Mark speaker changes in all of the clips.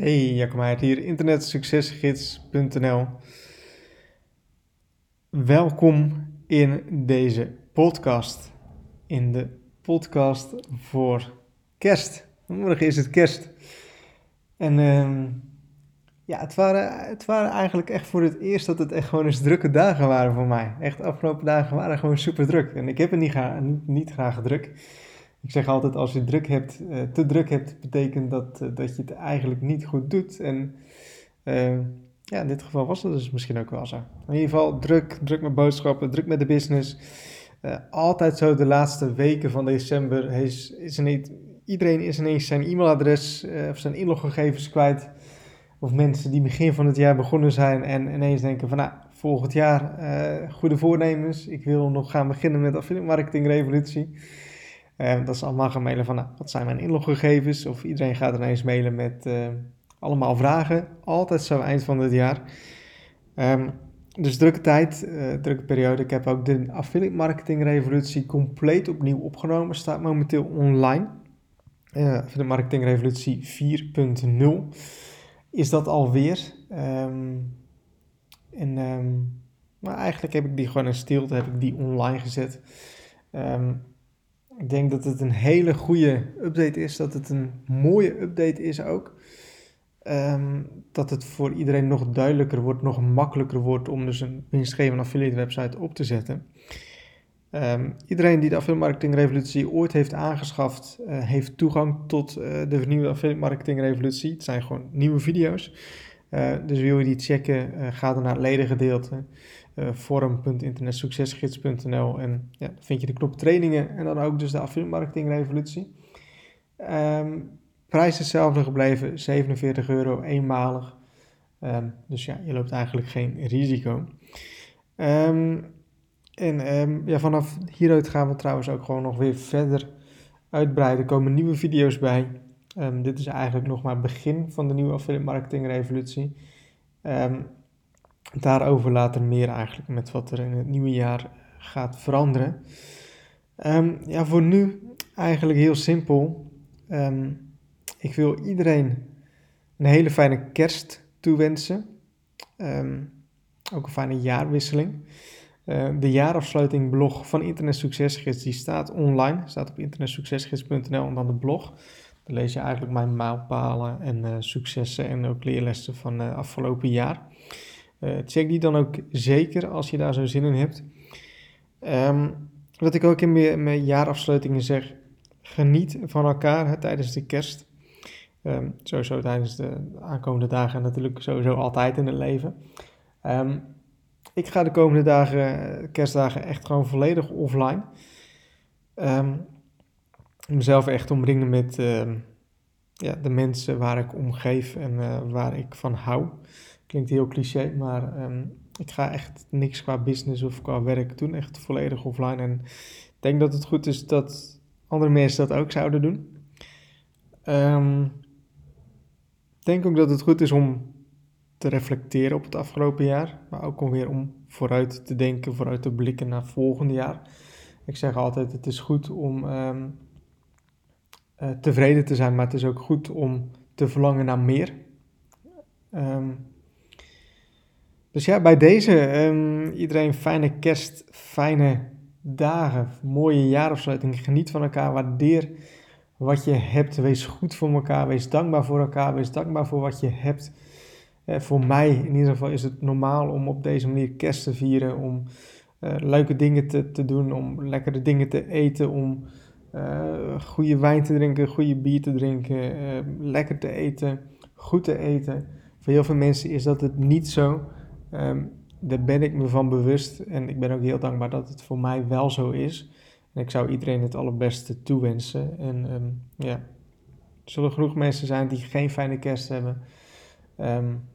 Speaker 1: Hey, Heijt hier, internetsuccesgids.nl. Welkom in deze podcast. In de podcast voor kerst. Morgen is het kerst. En uh, ja, het waren, het waren eigenlijk echt voor het eerst dat het echt gewoon eens drukke dagen waren voor mij. Echt de afgelopen dagen waren gewoon super druk. En ik heb het niet, niet, niet graag druk. Ik zeg altijd, als je druk hebt, uh, te druk hebt, betekent dat, uh, dat je het eigenlijk niet goed doet. En uh, ja, in dit geval was dat dus misschien ook wel zo. In ieder geval druk, druk met boodschappen, druk met de business. altijd zo de laatste weken van december is, is niet, iedereen is ineens zijn e-mailadres of zijn inloggegevens kwijt. Of mensen die begin van het jaar begonnen zijn en ineens denken van nou, volgend jaar goede voornemens. Ik wil nog gaan beginnen met affiliate marketing revolutie. Uh, dat is allemaal gaan mailen van, nou, wat zijn mijn inloggegevens? Of iedereen gaat ineens mailen met uh, allemaal vragen. Altijd zo eind van het jaar. Um, dus drukke tijd, uh, drukke periode. Ik heb ook de affiliate marketing revolutie compleet opnieuw opgenomen. Staat momenteel online. affiliate marketing revolutie 4.0 is dat alweer. Um, maar eigenlijk heb ik die gewoon in stilte, heb ik die online gezet. Ik denk dat het een hele goede update is, dat het een mooie update is ook. Um, dat het voor iedereen nog duidelijker wordt, nog makkelijker wordt om dus een winstgevende affiliate website op te zetten. Um, iedereen die de affiliate marketing revolutie ooit heeft aangeschaft, uh, heeft toegang tot uh, de vernieuwde affiliate marketing revolutie. Het zijn gewoon nieuwe video's. Uh, dus wil je die checken, ga dan naar het ledengedeelte uh, forum.internetsuccesgids.nl en ja, dan vind je de knop trainingen en dan ook dus de affiliate marketing revolutie. Um, prijs is hetzelfde gebleven, 47 euro eenmalig. Um, dus ja, je loopt eigenlijk geen risico. Um, en ja, vanaf hieruit gaan we trouwens ook gewoon nog weer verder uitbreiden. Er komen nieuwe video's bij. dit is eigenlijk nog maar het begin van de nieuwe affiliate marketing revolutie. Daarover later meer eigenlijk met wat er in het nieuwe jaar gaat veranderen. Um, ja, voor nu eigenlijk heel simpel. Um, ik wil iedereen een hele fijne kerst toewensen. Um, ook een fijne jaarwisseling. Uh, de jaarafsluiting blog van Internet Succesgids die staat online. Staat op internetsuccesgids.nl en dan de blog. Daar lees je eigenlijk mijn mijlpalen en uh, successen en ook leerlessen van uh, afgelopen jaar. Uh, check die dan ook zeker als je daar zo zin in hebt. Um, wat ik ook in mijn, mijn jaarafsluitingen zeg, geniet van elkaar tijdens de kerst. Um, sowieso tijdens de aankomende dagen en natuurlijk sowieso altijd in het leven. Um, ik ga de komende dagen, kerstdagen, echt gewoon volledig offline. Mezelf echt omringen met ja, de mensen waar ik om geef en uh, waar ik van hou. Klinkt heel cliché, maar um, ik ga echt niks qua business of qua werk doen. Echt volledig offline. En ik denk dat het goed is dat andere mensen dat ook zouden doen. Um, ik denk ook dat het goed is om te reflecteren op het afgelopen jaar. Maar ook om weer om vooruit te denken, vooruit te blikken naar volgend jaar. Ik zeg altijd, het is goed om um, uh, tevreden te zijn, maar het is ook goed om te verlangen naar meer. Um, dus ja, bij deze um, iedereen fijne kerst, fijne dagen, mooie jaarafsluiting. Geniet van elkaar, waardeer wat je hebt. Wees goed voor elkaar, wees dankbaar voor elkaar, wees dankbaar voor wat je hebt. Eh, voor mij in ieder geval is het normaal om op deze manier kerst te vieren, om uh, leuke dingen te, te doen, om lekkere dingen te eten, om uh, goede wijn te drinken, goede bier te drinken, lekker te eten, goed te eten. Voor heel veel mensen is dat het niet zo. Um, daar ben ik me van bewust en ik ben ook heel dankbaar dat het voor mij wel zo is. En ik zou iedereen het allerbeste toewensen. En um, ja, er zullen genoeg mensen zijn die geen fijne kerst hebben. Um,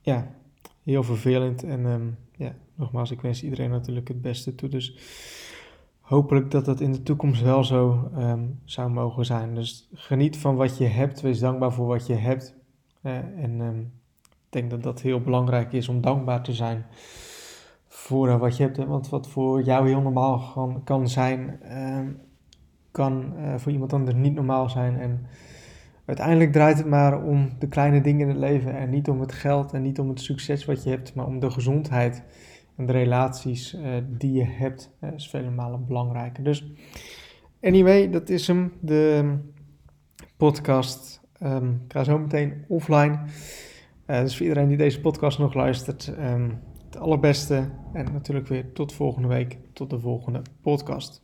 Speaker 1: ja, heel vervelend. En ja, nogmaals, ik wens iedereen natuurlijk het beste toe. Dus hopelijk dat dat in de toekomst wel zo zou mogen zijn. Dus geniet van wat je hebt. Wees dankbaar voor wat je hebt. En denk dat dat heel belangrijk is om dankbaar te zijn voor uh, wat je hebt. Want wat voor jou heel normaal kan, zijn, uh, kan uh, voor iemand anders niet normaal zijn. En Uiteindelijk draait het maar om de kleine dingen in het leven en niet om het geld en niet om het succes wat je hebt, maar om de gezondheid en de relaties uh, die je hebt, uh, is vele malen belangrijker. Dus anyway, dat is hem, de podcast. Um, ik ga zo meteen offline. Uh, dus voor iedereen die deze podcast nog luistert, um, het allerbeste en natuurlijk weer tot volgende week, tot de volgende podcast.